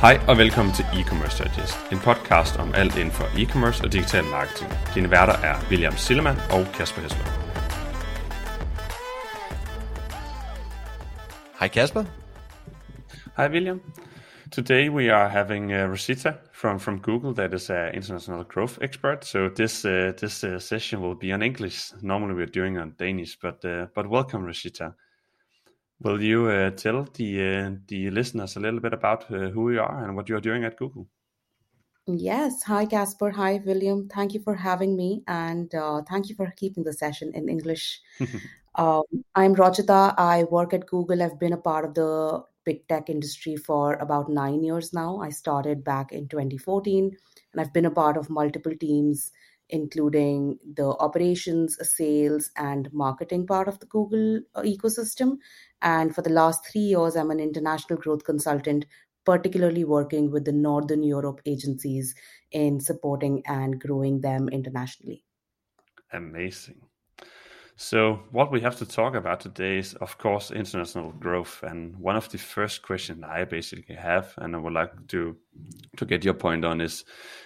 Hej og velkommen til E-Commerce Digest, en podcast om alt inden for e-commerce og digital marketing. Dine værter er William Sillemann og Kasper Hesler. Hi Kasper. Hi William. Today we are having uh, Rosita from, from Google that is an international growth expert. So this uh, this uh, session will be on English. Normally we're doing on Danish, but uh, but welcome Rosita. Will you uh, tell the uh, the listeners a little bit about uh, who you are and what you are doing at Google? Yes. Hi, Kasper. Hi, William. Thank you for having me, and uh, thank you for keeping the session in English. um, I'm Rochita. I work at Google. I've been a part of the big tech industry for about nine years now. I started back in 2014, and I've been a part of multiple teams including the operations, sales, and marketing part of the Google uh, ecosystem. And for the last three years, I'm an international growth consultant, particularly working with the Northern Europe agencies in supporting and growing them internationally. Amazing. So, what we have to talk about today is, of course, international growth. And one of the first questions I basically have, and I would like to to get your point on, is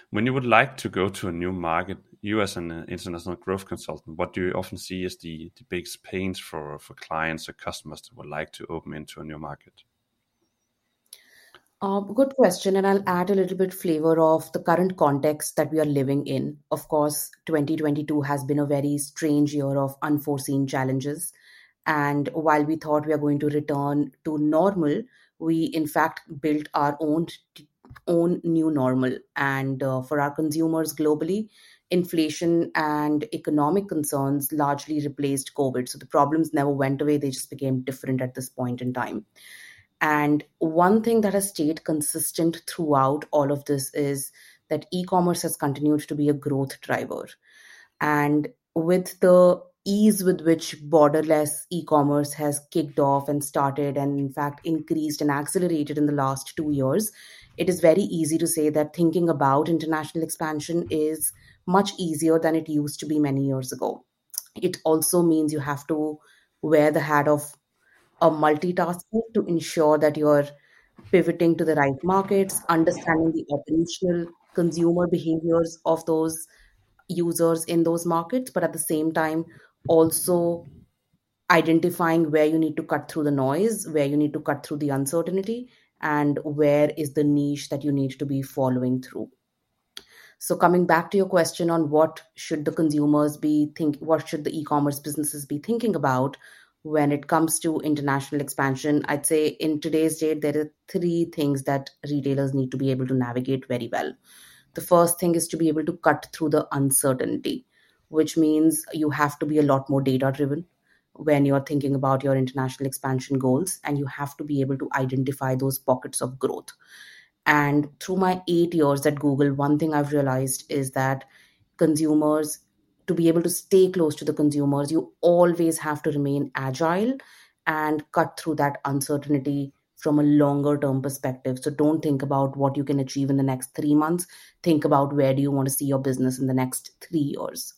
when you would like to go to a new market, you as an uh, international growth consultant, what do you often see as the, the biggest pains for, for clients or customers that would like to open into a new market? Uh, good question, and I'll add a little bit flavor of the current context that we are living in. Of course, 2022 has been a very strange year of unforeseen challenges. And while we thought we are going to return to normal, we in fact built our own own new normal. And uh, for our consumers globally, inflation and economic concerns largely replaced COVID. So the problems never went away, they just became different at this point in time. And one thing that has stayed consistent throughout all of this is that e commerce has continued to be a growth driver. And with the ease with which borderless e commerce has kicked off and started, and in fact increased and accelerated in the last two years, it is very easy to say that thinking about international expansion is much easier than it used to be many years ago. It also means you have to wear the hat of a multitasker to ensure that you're pivoting to the right markets, understanding the operational consumer behaviors of those users in those markets, but at the same time, also identifying where you need to cut through the noise, where you need to cut through the uncertainty, and where is the niche that you need to be following through. So coming back to your question on what should the consumers be think what should the e-commerce businesses be thinking about when it comes to international expansion, I'd say in today's date there are three things that retailers need to be able to navigate very well. The first thing is to be able to cut through the uncertainty, which means you have to be a lot more data driven when you're thinking about your international expansion goals and you have to be able to identify those pockets of growth and through my eight years at Google, one thing I've realized is that consumers, to be able to stay close to the consumers, you always have to remain agile and cut through that uncertainty from a longer term perspective. So don't think about what you can achieve in the next three months. Think about where do you want to see your business in the next three years.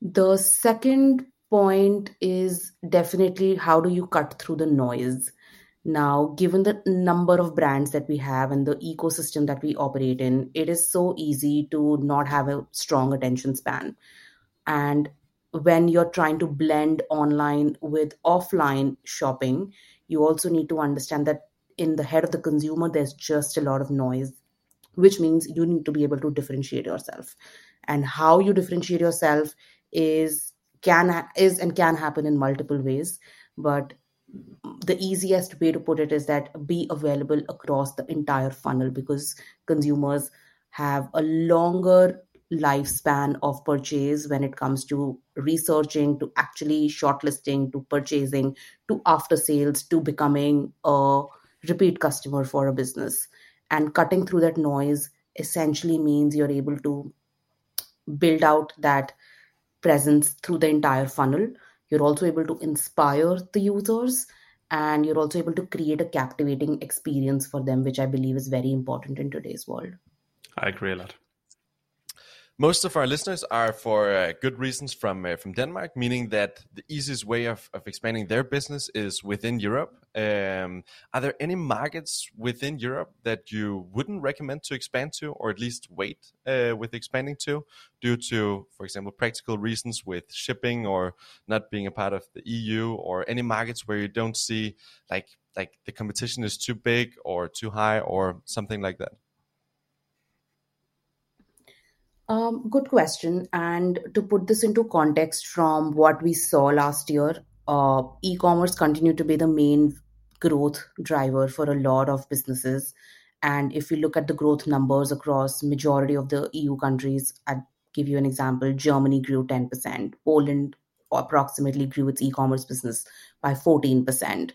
The second point is definitely how do you cut through the noise now, given the number of brands that we have and the ecosystem that we operate in, it is so easy to not have a strong attention span. And when you're trying to blend online with offline shopping, you also need to understand that in the head of the consumer, there's just a lot of noise, which means you need to be able to differentiate yourself. And how you differentiate yourself is can is and can happen in multiple ways but the easiest way to put it is that be available across the entire funnel because consumers have a longer lifespan of purchase when it comes to researching to actually shortlisting to purchasing to after sales to becoming a repeat customer for a business. And cutting through that noise essentially means you're able to build out that presence through the entire funnel you're also able to inspire the users and you're also able to create a captivating experience for them, which I believe is very important in today's world. I agree a lot. Most of our listeners are for uh, good reasons from uh, from Denmark, meaning that the easiest way of, of expanding their business is within Europe. Um, are there any markets within Europe that you wouldn't recommend to expand to, or at least wait uh, with expanding to, due to, for example, practical reasons with shipping or not being a part of the EU, or any markets where you don't see like like the competition is too big or too high or something like that? Um, good question. And to put this into context from what we saw last year, uh, e-commerce continued to be the main growth driver for a lot of businesses. And if you look at the growth numbers across majority of the EU countries, I'd give you an example. Germany grew 10%. Poland approximately grew its e-commerce business by 14% uh,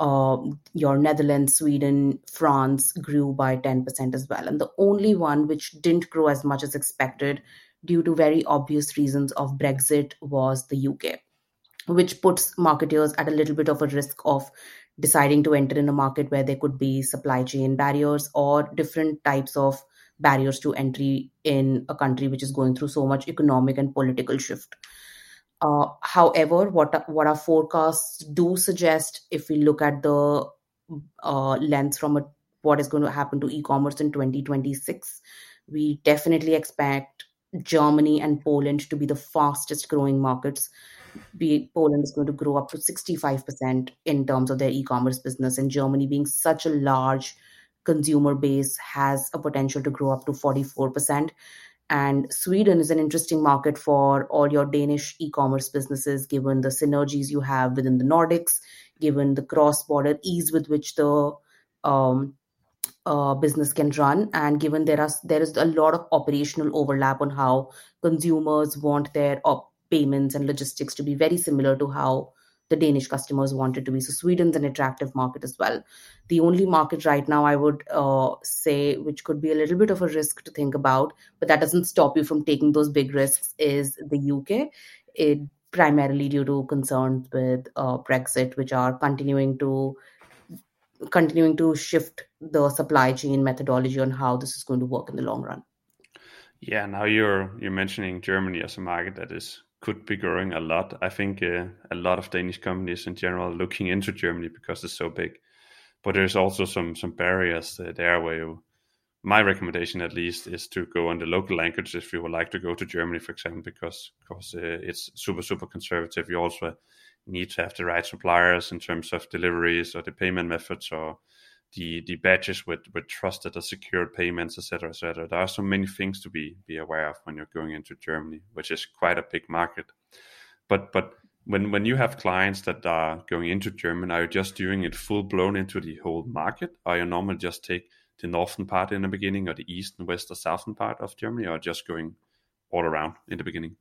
Uh, your Netherlands, Sweden, France grew by 10% as well. And the only one which didn't grow as much as expected due to very obvious reasons of Brexit was the UK, which puts marketers at a little bit of a risk of deciding to enter in a market where there could be supply chain barriers or different types of barriers to entry in a country which is going through so much economic and political shift. Uh, however, what what our forecasts do suggest, if we look at the uh, lens from a, what is going to happen to e-commerce in 2026, we definitely expect Germany and Poland to be the fastest growing markets. Be, Poland is going to grow up to 65% in terms of their e-commerce business, and Germany, being such a large consumer base, has a potential to grow up to 44%. And Sweden is an interesting market for all your Danish e commerce businesses, given the synergies you have within the Nordics, given the cross border ease with which the um, uh, business can run, and given there are there is a lot of operational overlap on how consumers want their op- payments and logistics to be very similar to how the Danish customers wanted to be. So Sweden's an attractive market as well. The only market right now I would uh, say, which could be a little bit of a risk to think about, but that doesn't stop you from taking those big risks, is the UK. It primarily due to concerns with uh, Brexit, which are continuing to continuing to shift the supply chain methodology on how this is going to work in the long run. Yeah, now you're you're mentioning Germany as a market that is could be growing a lot. I think uh, a lot of Danish companies in general looking into Germany because it's so big. But there's also some some barriers uh, there where you, my recommendation at least is to go on the local language if you would like to go to Germany, for example, because because uh, it's super super conservative. You also need to have the right suppliers in terms of deliveries or the payment methods or the the badges with with trusted or secured payments, etc., etc. There are so many things to be be aware of when you're going into Germany, which is quite a big market. But but when when you have clients that are going into Germany, are you just doing it full blown into the whole market, or you normally just take the northern part in the beginning, or the east and west or southern part of Germany, or just going all around in the beginning?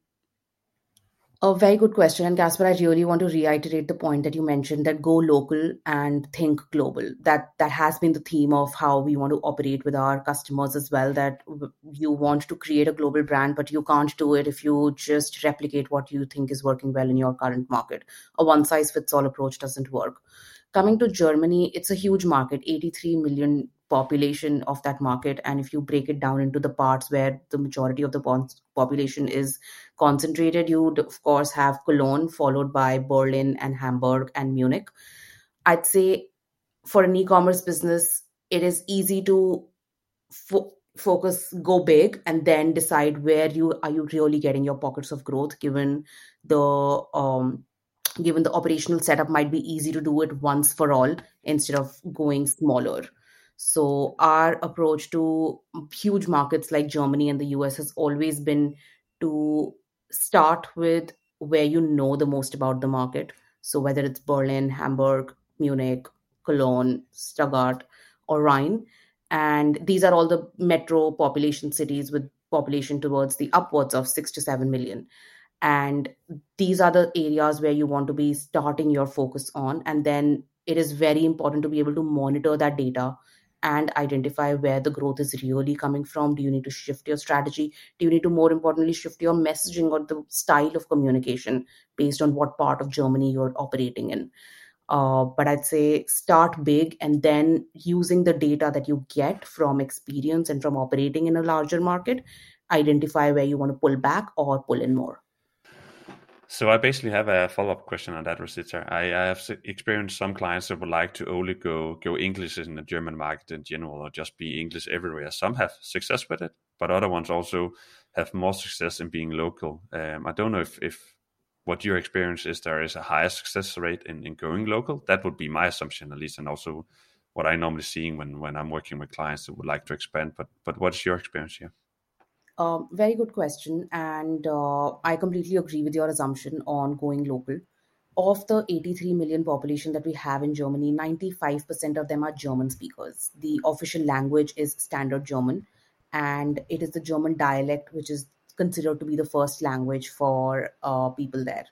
A very good question. And Kasper, I really want to reiterate the point that you mentioned that go local and think global. That that has been the theme of how we want to operate with our customers as well. That you want to create a global brand, but you can't do it if you just replicate what you think is working well in your current market. A one size fits all approach doesn't work. Coming to Germany, it's a huge market, 83 million population of that market and if you break it down into the parts where the majority of the population is concentrated you would of course have cologne followed by berlin and hamburg and munich. I'd say for an e-commerce business it is easy to fo- focus go big and then decide where you are you really getting your pockets of growth given the um given the operational setup might be easy to do it once for all instead of going smaller. So, our approach to huge markets like Germany and the US has always been to start with where you know the most about the market. So, whether it's Berlin, Hamburg, Munich, Cologne, Stuttgart, or Rhine. And these are all the metro population cities with population towards the upwards of six to seven million. And these are the areas where you want to be starting your focus on. And then it is very important to be able to monitor that data and identify where the growth is really coming from. Do you need to shift your strategy? Do you need to more importantly shift your messaging or the style of communication based on what part of germany you're operating in? Uh, but i'd say start big and then using the data that you get from experience and from operating in a larger market identify where you want to pull back or pull in more. So I basically have a follow-up question on that, Rochita. I, I have experienced some clients that would like to only go go English in the German market in general, or just be English everywhere. Some have success with it, but other ones also have more success in being local. Um, I don't know if, if what your experience is there is a higher success rate in, in going local. That would be my assumption at least, and also what I normally seeing when when I'm working with clients that would like to expand. But but what's your experience here? Um, very good question, and uh, I completely agree with your assumption on going local. Of the 83 million population that we have in Germany, 95% of them are German speakers. The official language is Standard German, and it is the German dialect which is considered to be the first language for uh, people there.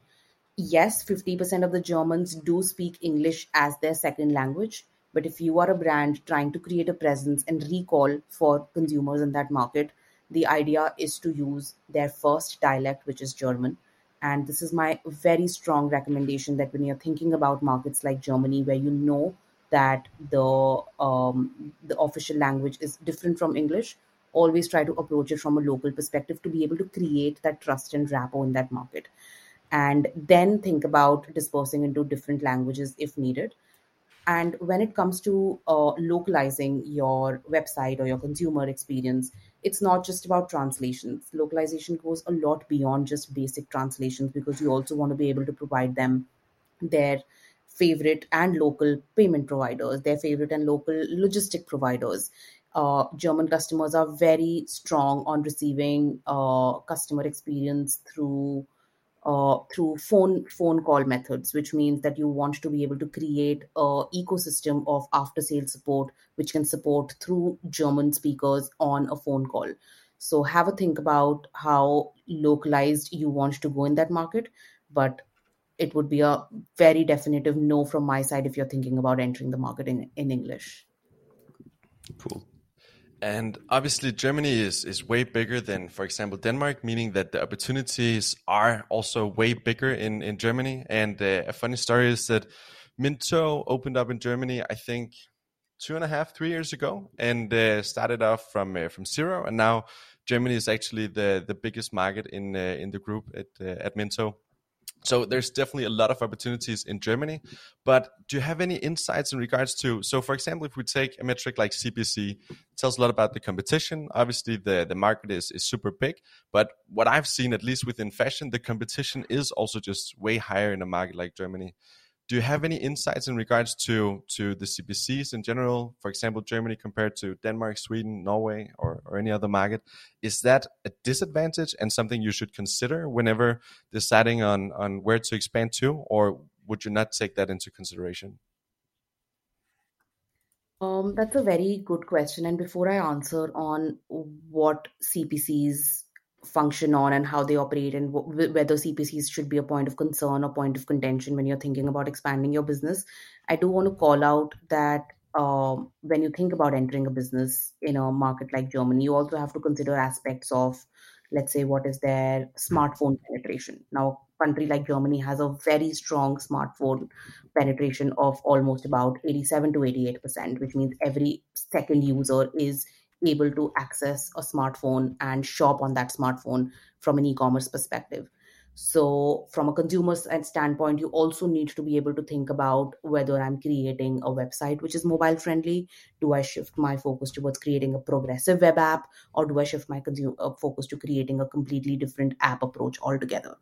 Yes, 50% of the Germans do speak English as their second language, but if you are a brand trying to create a presence and recall for consumers in that market, the idea is to use their first dialect, which is German. And this is my very strong recommendation that when you're thinking about markets like Germany, where you know that the um, the official language is different from English, always try to approach it from a local perspective to be able to create that trust and rapport in that market, and then think about dispersing into different languages if needed. And when it comes to uh, localizing your website or your consumer experience, it's not just about translations. Localization goes a lot beyond just basic translations because you also want to be able to provide them their favorite and local payment providers, their favorite and local logistic providers. Uh, German customers are very strong on receiving uh, customer experience through uh, through phone phone call methods, which means that you want to be able to create a ecosystem of after sales support, which can support through German speakers on a phone call. So have a think about how localized you want to go in that market, but it would be a very definitive no from my side if you're thinking about entering the market in, in English. Cool. And obviously, Germany is, is way bigger than, for example, Denmark, meaning that the opportunities are also way bigger in, in Germany. And uh, a funny story is that Minto opened up in Germany, I think, two and a half, three years ago, and uh, started off from uh, from zero. And now Germany is actually the the biggest market in uh, in the group at uh, at Minto. So there's definitely a lot of opportunities in Germany. But do you have any insights in regards to? So, for example, if we take a metric like CPC, tells a lot about the competition. Obviously, the the market is is super big. But what I've seen, at least within fashion, the competition is also just way higher in a market like Germany do you have any insights in regards to to the CPCs in general? For example, Germany compared to Denmark, Sweden, Norway, or, or any other market. Is that a disadvantage and something you should consider whenever deciding on on where to expand to, or would you not take that into consideration? Um, that's a very good question. And before I answer on what CPCs function on and how they operate and w- whether CPCs should be a point of concern or point of contention when you're thinking about expanding your business. I do want to call out that um, when you think about entering a business in a market like Germany, you also have to consider aspects of, let's say, what is their smartphone penetration. Now, a country like Germany has a very strong smartphone penetration of almost about 87 to 88%, which means every second user is able to access a smartphone and shop on that smartphone from an e-commerce perspective. So from a consumer standpoint you also need to be able to think about whether i'm creating a website which is mobile friendly. Do i shift my focus towards creating a progressive web app or do i shift my consumer uh, focus to creating a completely different app approach altogether?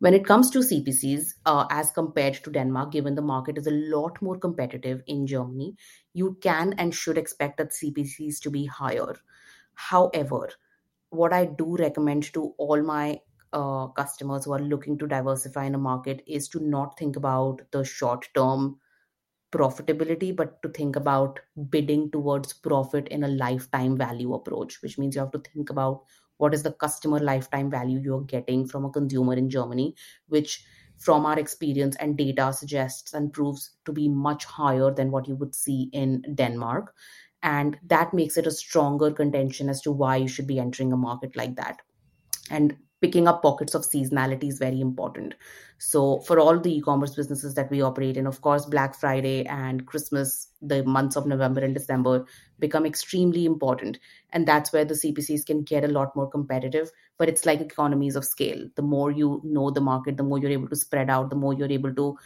When it comes to CPCs, uh, as compared to Denmark, given the market is a lot more competitive in Germany, you can and should expect that CPCs to be higher. However, what I do recommend to all my uh, customers who are looking to diversify in a market is to not think about the short term profitability, but to think about bidding towards profit in a lifetime value approach, which means you have to think about what is the customer lifetime value you're getting from a consumer in Germany, which from our experience and data suggests and proves to be much higher than what you would see in Denmark. And that makes it a stronger contention as to why you should be entering a market like that. And picking up pockets of seasonality is very important. So, for all the e commerce businesses that we operate in, of course, Black Friday and Christmas, the months of November and December, become extremely important. And that's where the CPCs can get a lot more competitive. But it's like economies of scale. The more you know the market, the more you're able to spread out, the more you're able to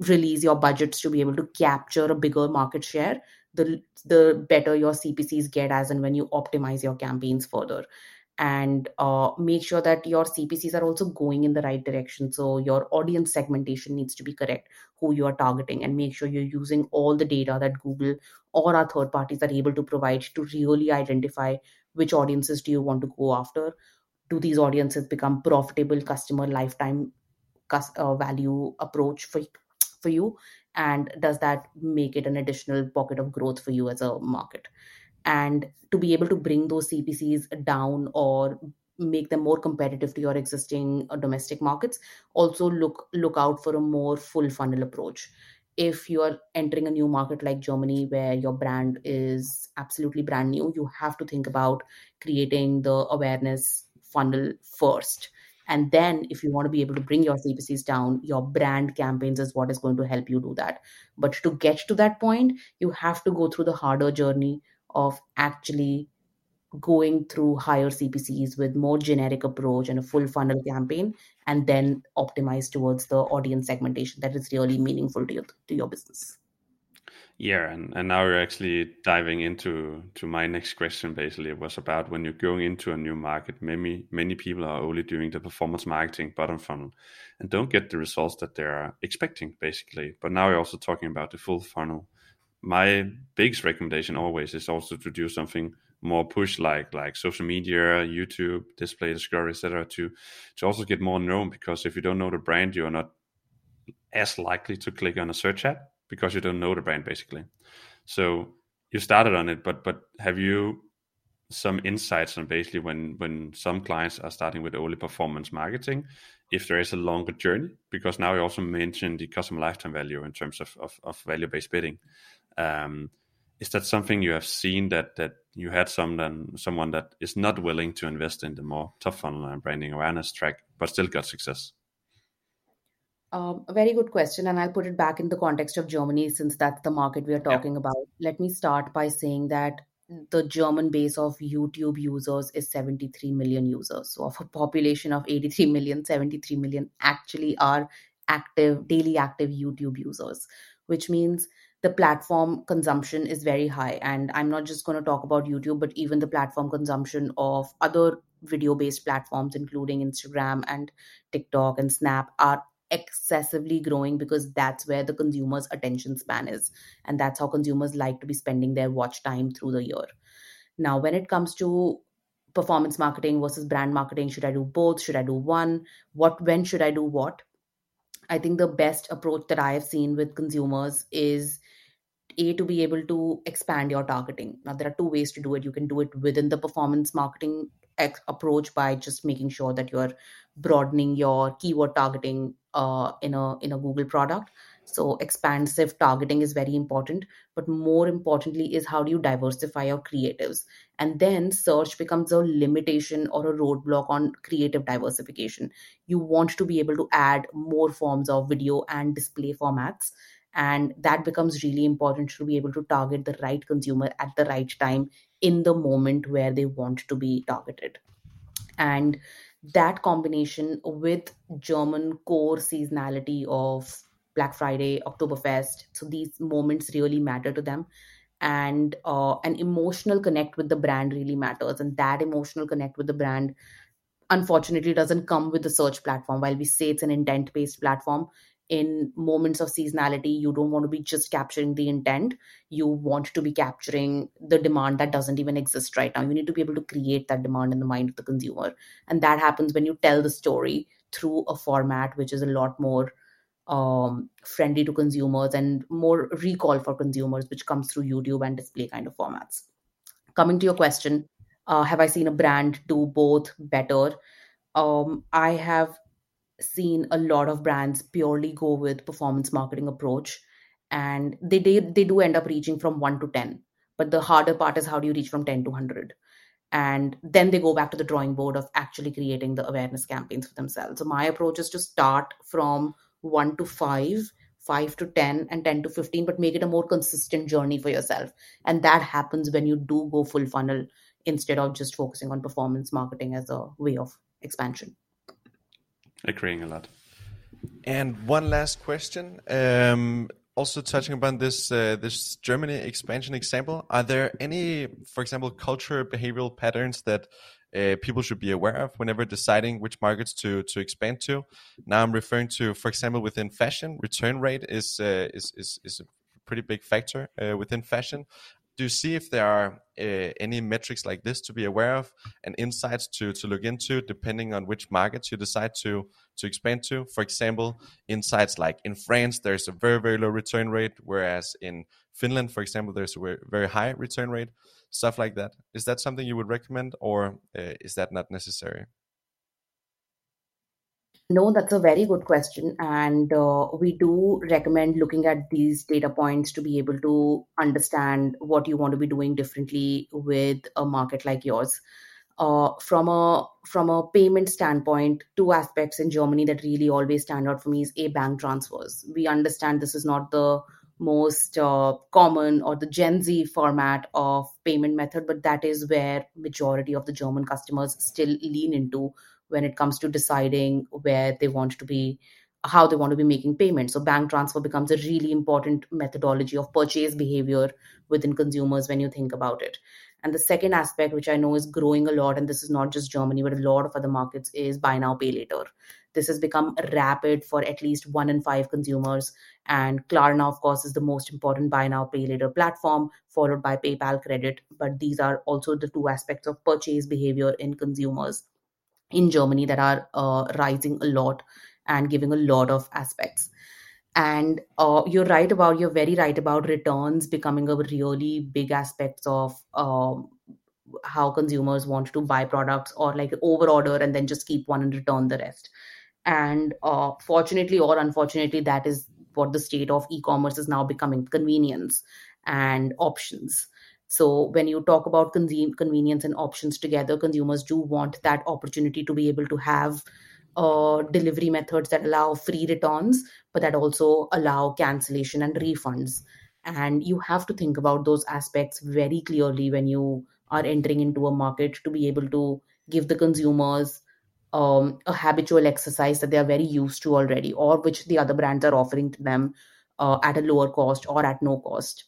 release your budgets to be able to capture a bigger market share the the better your cpcs get as and when you optimize your campaigns further and uh, make sure that your CPCs are also going in the right direction. So your audience segmentation needs to be correct, who you are targeting, and make sure you're using all the data that Google or our third parties are able to provide to really identify which audiences do you want to go after. Do these audiences become profitable customer lifetime uh, value approach for for you, and does that make it an additional pocket of growth for you as a market? And to be able to bring those CPCs down or make them more competitive to your existing uh, domestic markets also look look out for a more full funnel approach. If you are entering a new market like germany where your brand is absolutely brand new you have to think about creating the awareness funnel first. And then if you want to be able to bring your cpcs down your brand campaigns is what is going to help you do that. But to get to that point you have to go through the harder journey of actually going through higher CPCs with more generic approach and a full funnel campaign, and then optimize towards the audience segmentation that is really meaningful to your to your business. Yeah, and, and now we're actually diving into to my next question. Basically, it was about when you're going into a new market. Many many people are only doing the performance marketing bottom funnel, and don't get the results that they're expecting. Basically, but now we're also talking about the full funnel my biggest recommendation always is also to do something more push like like social media youtube display discovery etc to to also get more known because if you don't know the brand you are not as likely to click on a search ad because you don't know the brand basically. So you started on it but but have you some insights on basically when when some clients are starting with only performance marketing if there is a longer journey? Because now you also mentioned the customer lifetime value in terms of, of, of value based bidding um, is that something you have seen that that you had someone someone that is not willing to invest in the more top funnel and branding awareness track, but still got success? Um, a very good question, and I'll put it back in the context of Germany since that's the market we are talking yeah. about. Let me start by saying that the German base of YouTube users is 73 million users. So, of a population of 83 million, 73 million actually are active, daily active YouTube users, which means the platform consumption is very high. And I'm not just going to talk about YouTube, but even the platform consumption of other video based platforms, including Instagram and TikTok and Snap, are excessively growing because that's where the consumer's attention span is. And that's how consumers like to be spending their watch time through the year. Now, when it comes to performance marketing versus brand marketing, should I do both? Should I do one? What, when should I do what? I think the best approach that I have seen with consumers is a to be able to expand your targeting. Now there are two ways to do it. You can do it within the performance marketing ex- approach by just making sure that you're broadening your keyword targeting uh, in a in a google product. So expansive targeting is very important but more importantly is how do you diversify your creatives? And then search becomes a limitation or a roadblock on creative diversification. You want to be able to add more forms of video and display formats and that becomes really important to be able to target the right consumer at the right time in the moment where they want to be targeted. And that combination with german core seasonality of black friday oktoberfest so these moments really matter to them. And uh, an emotional connect with the brand really matters. And that emotional connect with the brand unfortunately doesn't come with the search platform. While we say it's an intent based platform in moments of seasonality you don't want to be just capturing the intent. You want to be capturing the demand that doesn't even exist right now. You need to be able to create that demand in the mind of the consumer. And that happens when you tell the story through a format which is a lot more um, friendly to consumers and more recall for consumers which comes through youtube and display kind of formats. Coming to your question uh, have i seen a brand do both better? Um, i have seen a lot of brands purely go with performance marketing approach. And they they, they do end up reaching from 1 to 10 but the harder part is how do you reach from 10 to 100 and then they go back to the drawing board of actually creating the awareness campaigns for themselves. So my approach is to start from 1 to 5 5 to 10 and 10 to 15 but make it a more consistent journey for yourself. And that happens when you do go full funnel instead of just focusing on performance marketing as a way of expansion agreeing a lot. And one last question um, also touching upon this uh, this Germany expansion example, are there any, for example, culture behavioral patterns that uh, people should be aware of whenever deciding which markets to to expand to? Now I'm referring to, for example, within fashion, return rate is uh, is, is is a pretty big factor uh, within fashion do you see if there are uh, any metrics like this to be aware of and insights to to look into depending on which markets you decide to to expand to. For example insights like in france there's a very very low return rate whereas in finland for example there's a very high return rate stuff like that. Is that something you would recommend or uh, is that not necessary no, that's a very good question. And uh, we do recommend looking at these data points to be able to understand what you want to be doing differently with a market like yours. Uh, from a from a payment standpoint, two aspects in Germany that really always stand out for me is a bank transfers. We understand this is not the most uh, common or the Gen Z format of payment method, but that is where majority of the German customers still lean into when it comes to deciding where they want to be how they want to be making payments. So bank transfer becomes a really important methodology of purchase behavior within consumers when you think about it. And the second aspect which i know is growing a lot and this is not just germany but a lot of other markets is buy now pay later. This has become rapid for at least one in five consumers. And klarna of course is the most important buy now pay later platform followed by paypal credit. But these are also the two aspects of purchase behavior in consumers in Germany that are uh, rising a lot and giving a lot of aspects. And uh, you're right about, you're very right about returns becoming a really big aspect of um, how consumers want to buy products or like over order and then just keep one and return the rest. And uh, fortunately or unfortunately, that is what the state of e commerce is now becoming convenience and options so when you talk about convenience and options together, consumers do want that opportunity to be able to have uh, delivery methods that allow free returns, but that also allow cancellation and refunds. And you have to think about those aspects very clearly when you are entering into a market to be able to give the consumers um, a habitual exercise that they are very used to already, or which the other brands are offering to them uh, at a lower cost or at no cost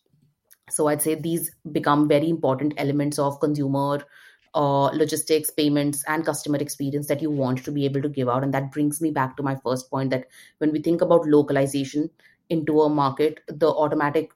so i'd say these become very important elements of consumer uh, logistics payments and customer experience that you want to be able to give out. And that brings me back to my first point that when we think about localization into a market the automatic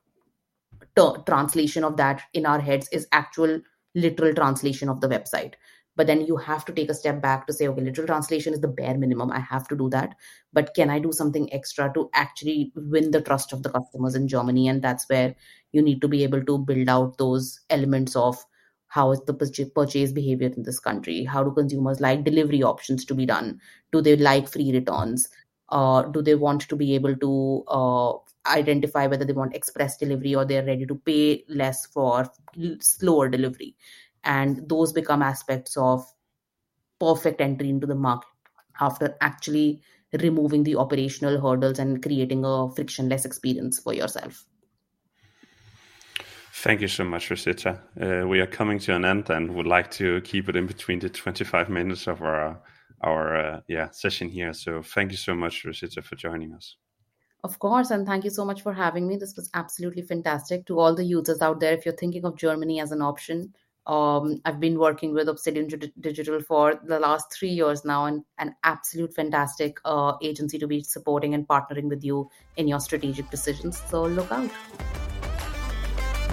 t- translation of that in our heads is actual literal translation of the website. But then you have to take a step back to say okay literal translation is the bare minimum. I have to do that. But can i do something extra to actually win the trust of the customers in germany? And that's where you need to be able to build out those elements of how is the purchase behavior in this country how do consumers like delivery options to be done do they like free returns uh, do they want to be able to uh, identify whether they want express delivery or they're ready to pay less for slower delivery and those become aspects of perfect entry into the market after actually removing the operational hurdles and creating a frictionless experience for yourself. Thank you so much, Rochita. Uh, we are coming to an end and would like to keep it in between the 25 minutes of our our uh, yeah session here. So thank you so much, Rochita, for joining us. Of course, and thank you so much for having me. This was absolutely fantastic. To all the users out there, if you're thinking of Germany as an option, um, I've been working with Obsidian Digital for the last three years now, and an absolute fantastic uh, agency to be supporting and partnering with you in your strategic decisions. So look out.